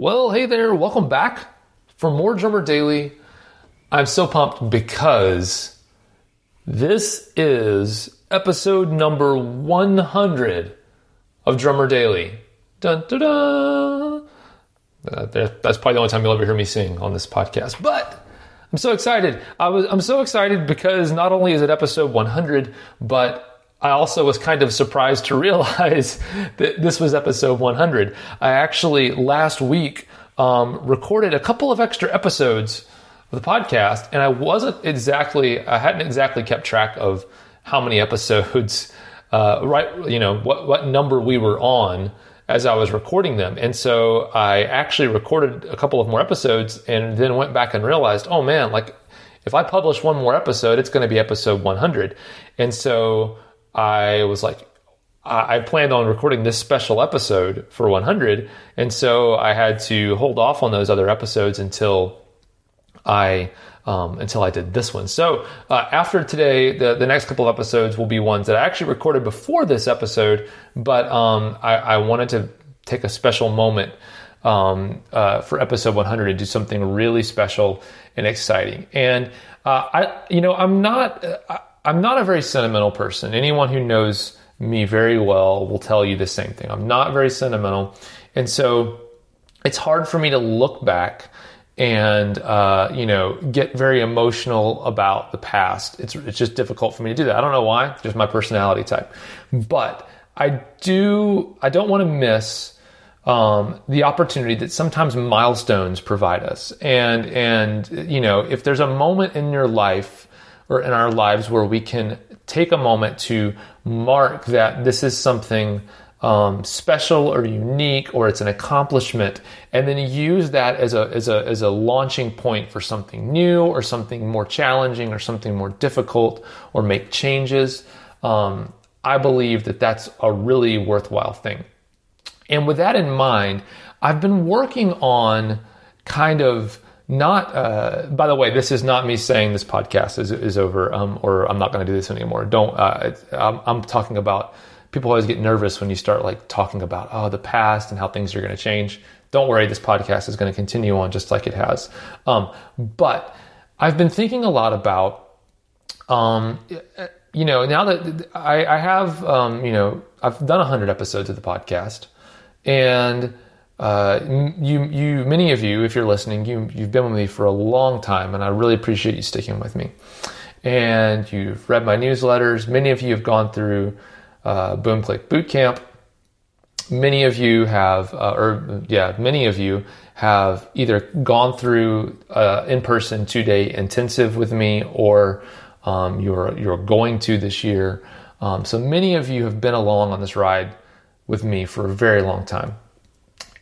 Well, hey there. Welcome back for more Drummer Daily. I'm so pumped because this is episode number 100 of Drummer Daily. Dun, dun, dun. Uh, that's probably the only time you'll ever hear me sing on this podcast. But I'm so excited. I was I'm so excited because not only is it episode 100, but I also was kind of surprised to realize that this was episode 100. I actually last week um, recorded a couple of extra episodes of the podcast, and I wasn't exactly I hadn't exactly kept track of how many episodes, uh, right? You know what what number we were on as I was recording them. And so I actually recorded a couple of more episodes and then went back and realized, oh man, like if I publish one more episode, it's going to be episode 100. And so I was like, I planned on recording this special episode for 100. And so I had to hold off on those other episodes until I um, until I did this one. So uh, after today, the, the next couple of episodes will be ones that I actually recorded before this episode, but um, I, I, wanted to take a special moment um, uh, for episode 100 to do something really special and exciting. And uh, I, you know, I'm not, uh, I'm not a very sentimental person. Anyone who knows me very well will tell you the same thing. I'm not very sentimental, and so it's hard for me to look back and uh, you know get very emotional about the past. It's it's just difficult for me to do that. I don't know why. Just my personality type. But I do. I don't want to miss um, the opportunity that sometimes milestones provide us. And and you know if there's a moment in your life or in our lives where we can take a moment to mark that this is something um, special or unique or it's an accomplishment and then use that as a, as, a, as a launching point for something new or something more challenging or something more difficult or make changes. Um, i believe that that's a really worthwhile thing. And with that in mind i've been working on kind of not uh, by the way this is not me saying this podcast is, is over um, or i'm not going to do this anymore. Don't uh, I'm, I'm talking about people always get nervous when you start like talking about oh the past and how things are going to change. Don't worry this podcast is going to continue on just like it has. Um, but i've been thinking a lot about um, you know now that i, I have um, you know i've done 100 episodes of the podcast and uh, you, you, many of you, if you're listening, you, you've been with me for a long time, and I really appreciate you sticking with me. And you've read my newsletters. Many of you have gone through uh, Boom Click Bootcamp. Many of you have, uh, or yeah, many of you have either gone through uh, in-person two-day intensive with me, or um, you're you're going to this year. Um, so many of you have been along on this ride with me for a very long time.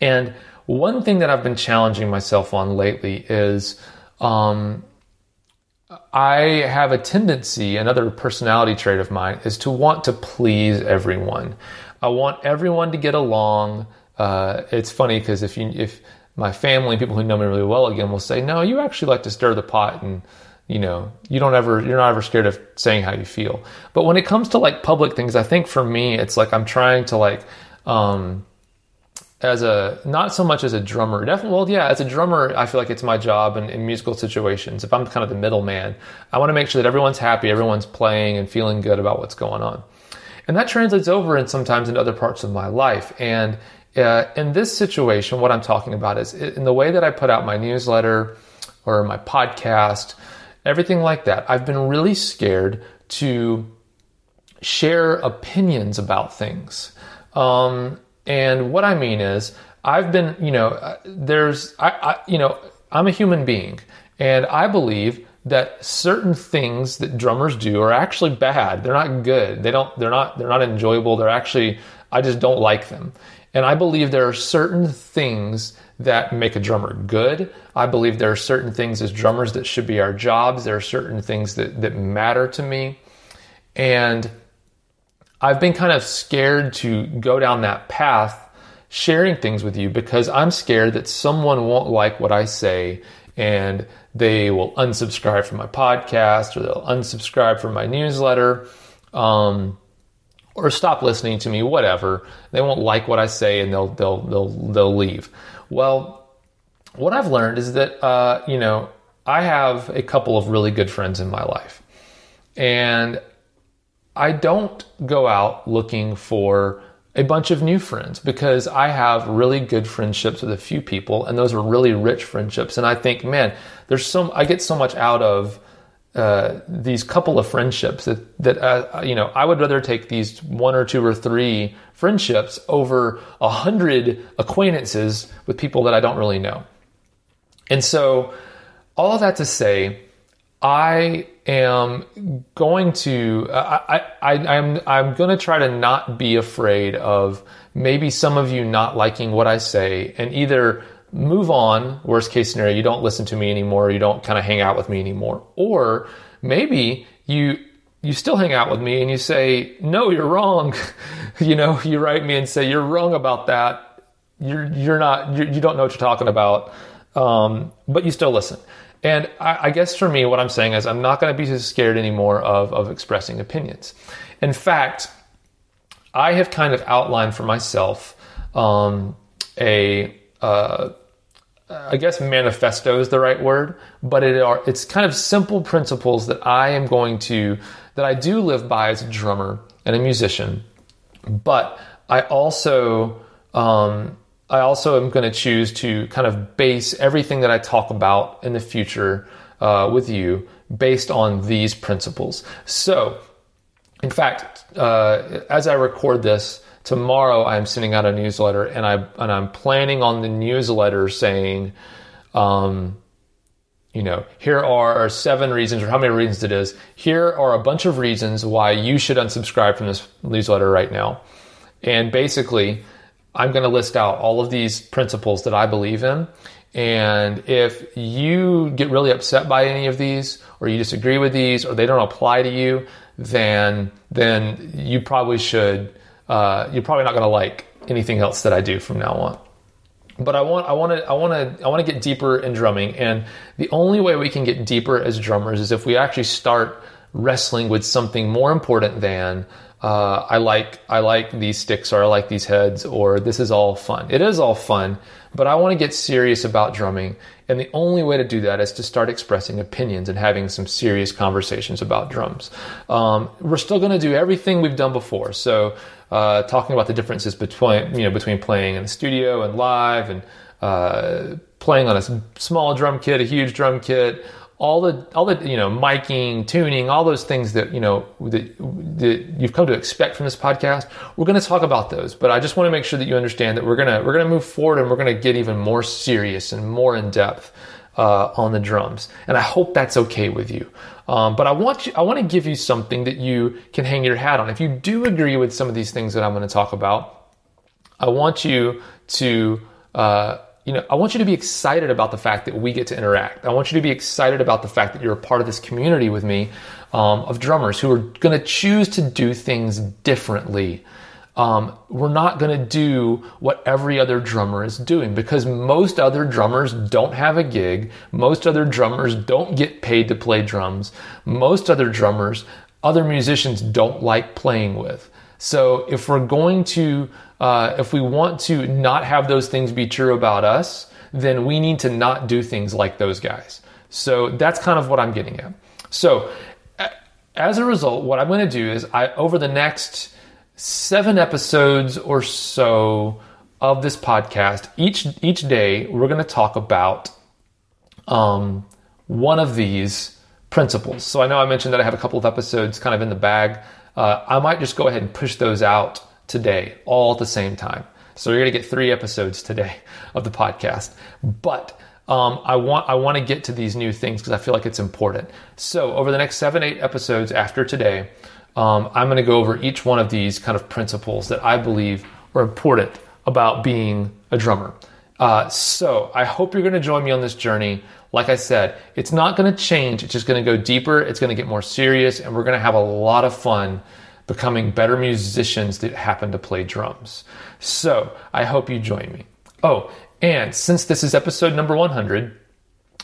And one thing that I've been challenging myself on lately is um, I have a tendency, another personality trait of mine, is to want to please everyone. I want everyone to get along. Uh, it's funny because if you if my family, people who know me really well, again, will say, "No, you actually like to stir the pot and." You know, you don't ever, you're not ever scared of saying how you feel. But when it comes to like public things, I think for me, it's like I'm trying to like, um, as a not so much as a drummer definitely well yeah as a drummer i feel like it's my job in, in musical situations if i'm kind of the middleman i want to make sure that everyone's happy everyone's playing and feeling good about what's going on And that translates over and sometimes into other parts of my life. And uh, in this situation, what I'm talking about is in the way that I put out my newsletter or my podcast, everything like that. I've been really scared to share opinions about things. Um, and what I mean is, I've been, you know, uh, there's, I, I, you know, I'm a human being, and I believe that certain things that drummers do are actually bad. They're not good. They don't. They're not. They're not enjoyable. They're actually. I just don't like them. And I believe there are certain things that make a drummer good. I believe there are certain things as drummers that should be our jobs. There are certain things that, that matter to me. And I've been kind of scared to go down that path sharing things with you because I'm scared that someone won't like what I say and they will unsubscribe from my podcast or they'll unsubscribe from my newsletter. Um, or stop listening to me, whatever. They won't like what I say and they'll they'll they'll they'll leave. Well, what I've learned is that uh, you know I have a couple of really good friends in my life, and I don't go out looking for a bunch of new friends because I have really good friendships with a few people, and those are really rich friendships. And I think, man, there's some I get so much out of uh, these couple of friendships that that uh, you know I would rather take these one or two or three friendships over a hundred acquaintances with people that I don't really know. And so, all that to say, I am going to I, I, I I'm I'm going to try to not be afraid of maybe some of you not liking what I say and either move on. Worst case scenario, you don't listen to me anymore. You don't kind of hang out with me anymore. Or maybe you, you still hang out with me and you say, no, you're wrong. you know, you write me and say, you're wrong about that. You're, you're not, you're, you do not know what you're talking about. Um, but you still listen. And I, I, guess for me, what I'm saying is I'm not going to be so scared anymore of, of expressing opinions. In fact, I have kind of outlined for myself um, a, uh, I guess manifesto is the right word, but it are it's kind of simple principles that I am going to that I do live by as a drummer and a musician, but I also um, I also am going to choose to kind of base everything that I talk about in the future uh, with you based on these principles. So, in fact, uh, as I record this, tomorrow I'm sending out a newsletter, and I and I'm planning on the newsletter saying, um, you know, here are seven reasons, or how many reasons it is. Here are a bunch of reasons why you should unsubscribe from this newsletter right now, and basically, I'm going to list out all of these principles that I believe in. And if you get really upset by any of these, or you disagree with these, or they don't apply to you, then then you probably should uh, you're probably not going to like anything else that I do from now on. But I want, I want to, I want to, I want to get deeper in drumming, and the only way we can get deeper as drummers is if we actually start wrestling with something more important than uh, I like, I like these sticks, or I like these heads, or this is all fun. It is all fun, but I want to get serious about drumming, and the only way to do that is to start expressing opinions and having some serious conversations about drums. Um, we're still going to do everything we've done before, so uh, talking about the differences between you know between playing in the studio and live, and uh, playing on a small drum kit, a huge drum kit, all the all the you know miking, tuning, all those things that you know that, that you've come to expect from this podcast. We're going to talk about those, but I just want to make sure that you understand that we're gonna we're gonna move forward and we're gonna get even more serious and more in depth uh, on the drums, and I hope that's okay with you. Um, but I want you, I want to give you something that you can hang your hat on. If you do agree with some of these things that I'm going to talk about, I want you to, uh, you know, I want you to be excited about the fact that we get to interact. I want you to be excited about the fact that you're a part of this community with me um, of drummers who are going to choose to do things differently um, we're not going to do what every other drummer is doing because most other drummers don't have a gig. Most other drummers don't get paid to play drums. Most other drummers, other musicians don't like playing with. So if we're going to, uh, if we want to not have those things be true about us, then we need to not do things like those guys. So that's kind of what I'm getting at. So as a result, what I'm going to do is I over the next seven episodes or so of this podcast. Each each day, we're going to talk about um, one of these principles. So I know I mentioned that I have a couple of episodes kind of in the bag. Uh, I might just go ahead and push those out today, all at the same time. So you're going to get three episodes today of the podcast. But um, I want I want to get to these new things because I feel like it's important. So over the next seven eight episodes after today, um, I'm going to go over each one of these kind of principles that I believe are important about being a drummer. Uh, so I hope you're going to join me on this journey. Like I said, it's not going to change. It's just going to go deeper. It's going to get more serious, and we're going to have a lot of fun becoming better musicians that happen to play drums. So I hope you join me. Oh, and since this is episode number 100,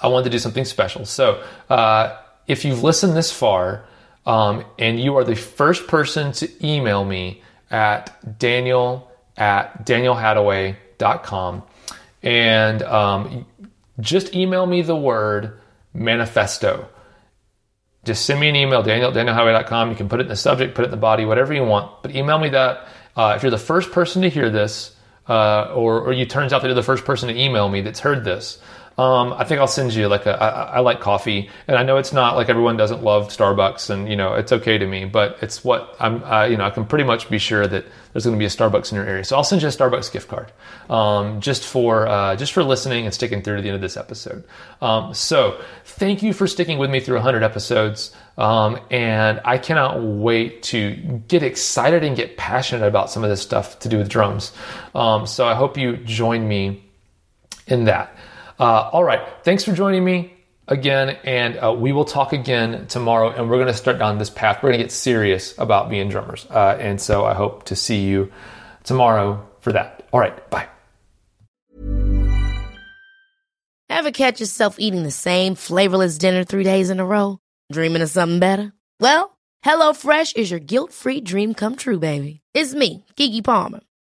I wanted to do something special. So uh, if you've listened this far um, and you are the first person to email me at daniel at danielhadaway.com and um, just email me the word manifesto. Just send me an email, daniel at danielhadaway.com. You can put it in the subject, put it in the body, whatever you want, but email me that. Uh, if you're the first person to hear this, uh, or, or you turns out that you're the first person to email me that's heard this, um, I think I'll send you like a. I, I like coffee, and I know it's not like everyone doesn't love Starbucks, and you know it's okay to me, but it's what I'm. You know, I can pretty much be sure that there's going to be a Starbucks in your area, so I'll send you a Starbucks gift card, um, just for uh, just for listening and sticking through to the end of this episode. Um, so thank you for sticking with me through 100 episodes, um, and I cannot wait to get excited and get passionate about some of this stuff to do with drums. Um, so I hope you join me in that. Uh, all right. Thanks for joining me again, and uh, we will talk again tomorrow. And we're going to start down this path. We're going to get serious about being drummers. Uh, and so I hope to see you tomorrow for that. All right. Bye. Ever catch yourself eating the same flavorless dinner three days in a row? Dreaming of something better? Well, HelloFresh is your guilt free dream come true, baby. It's me, Keke Palmer.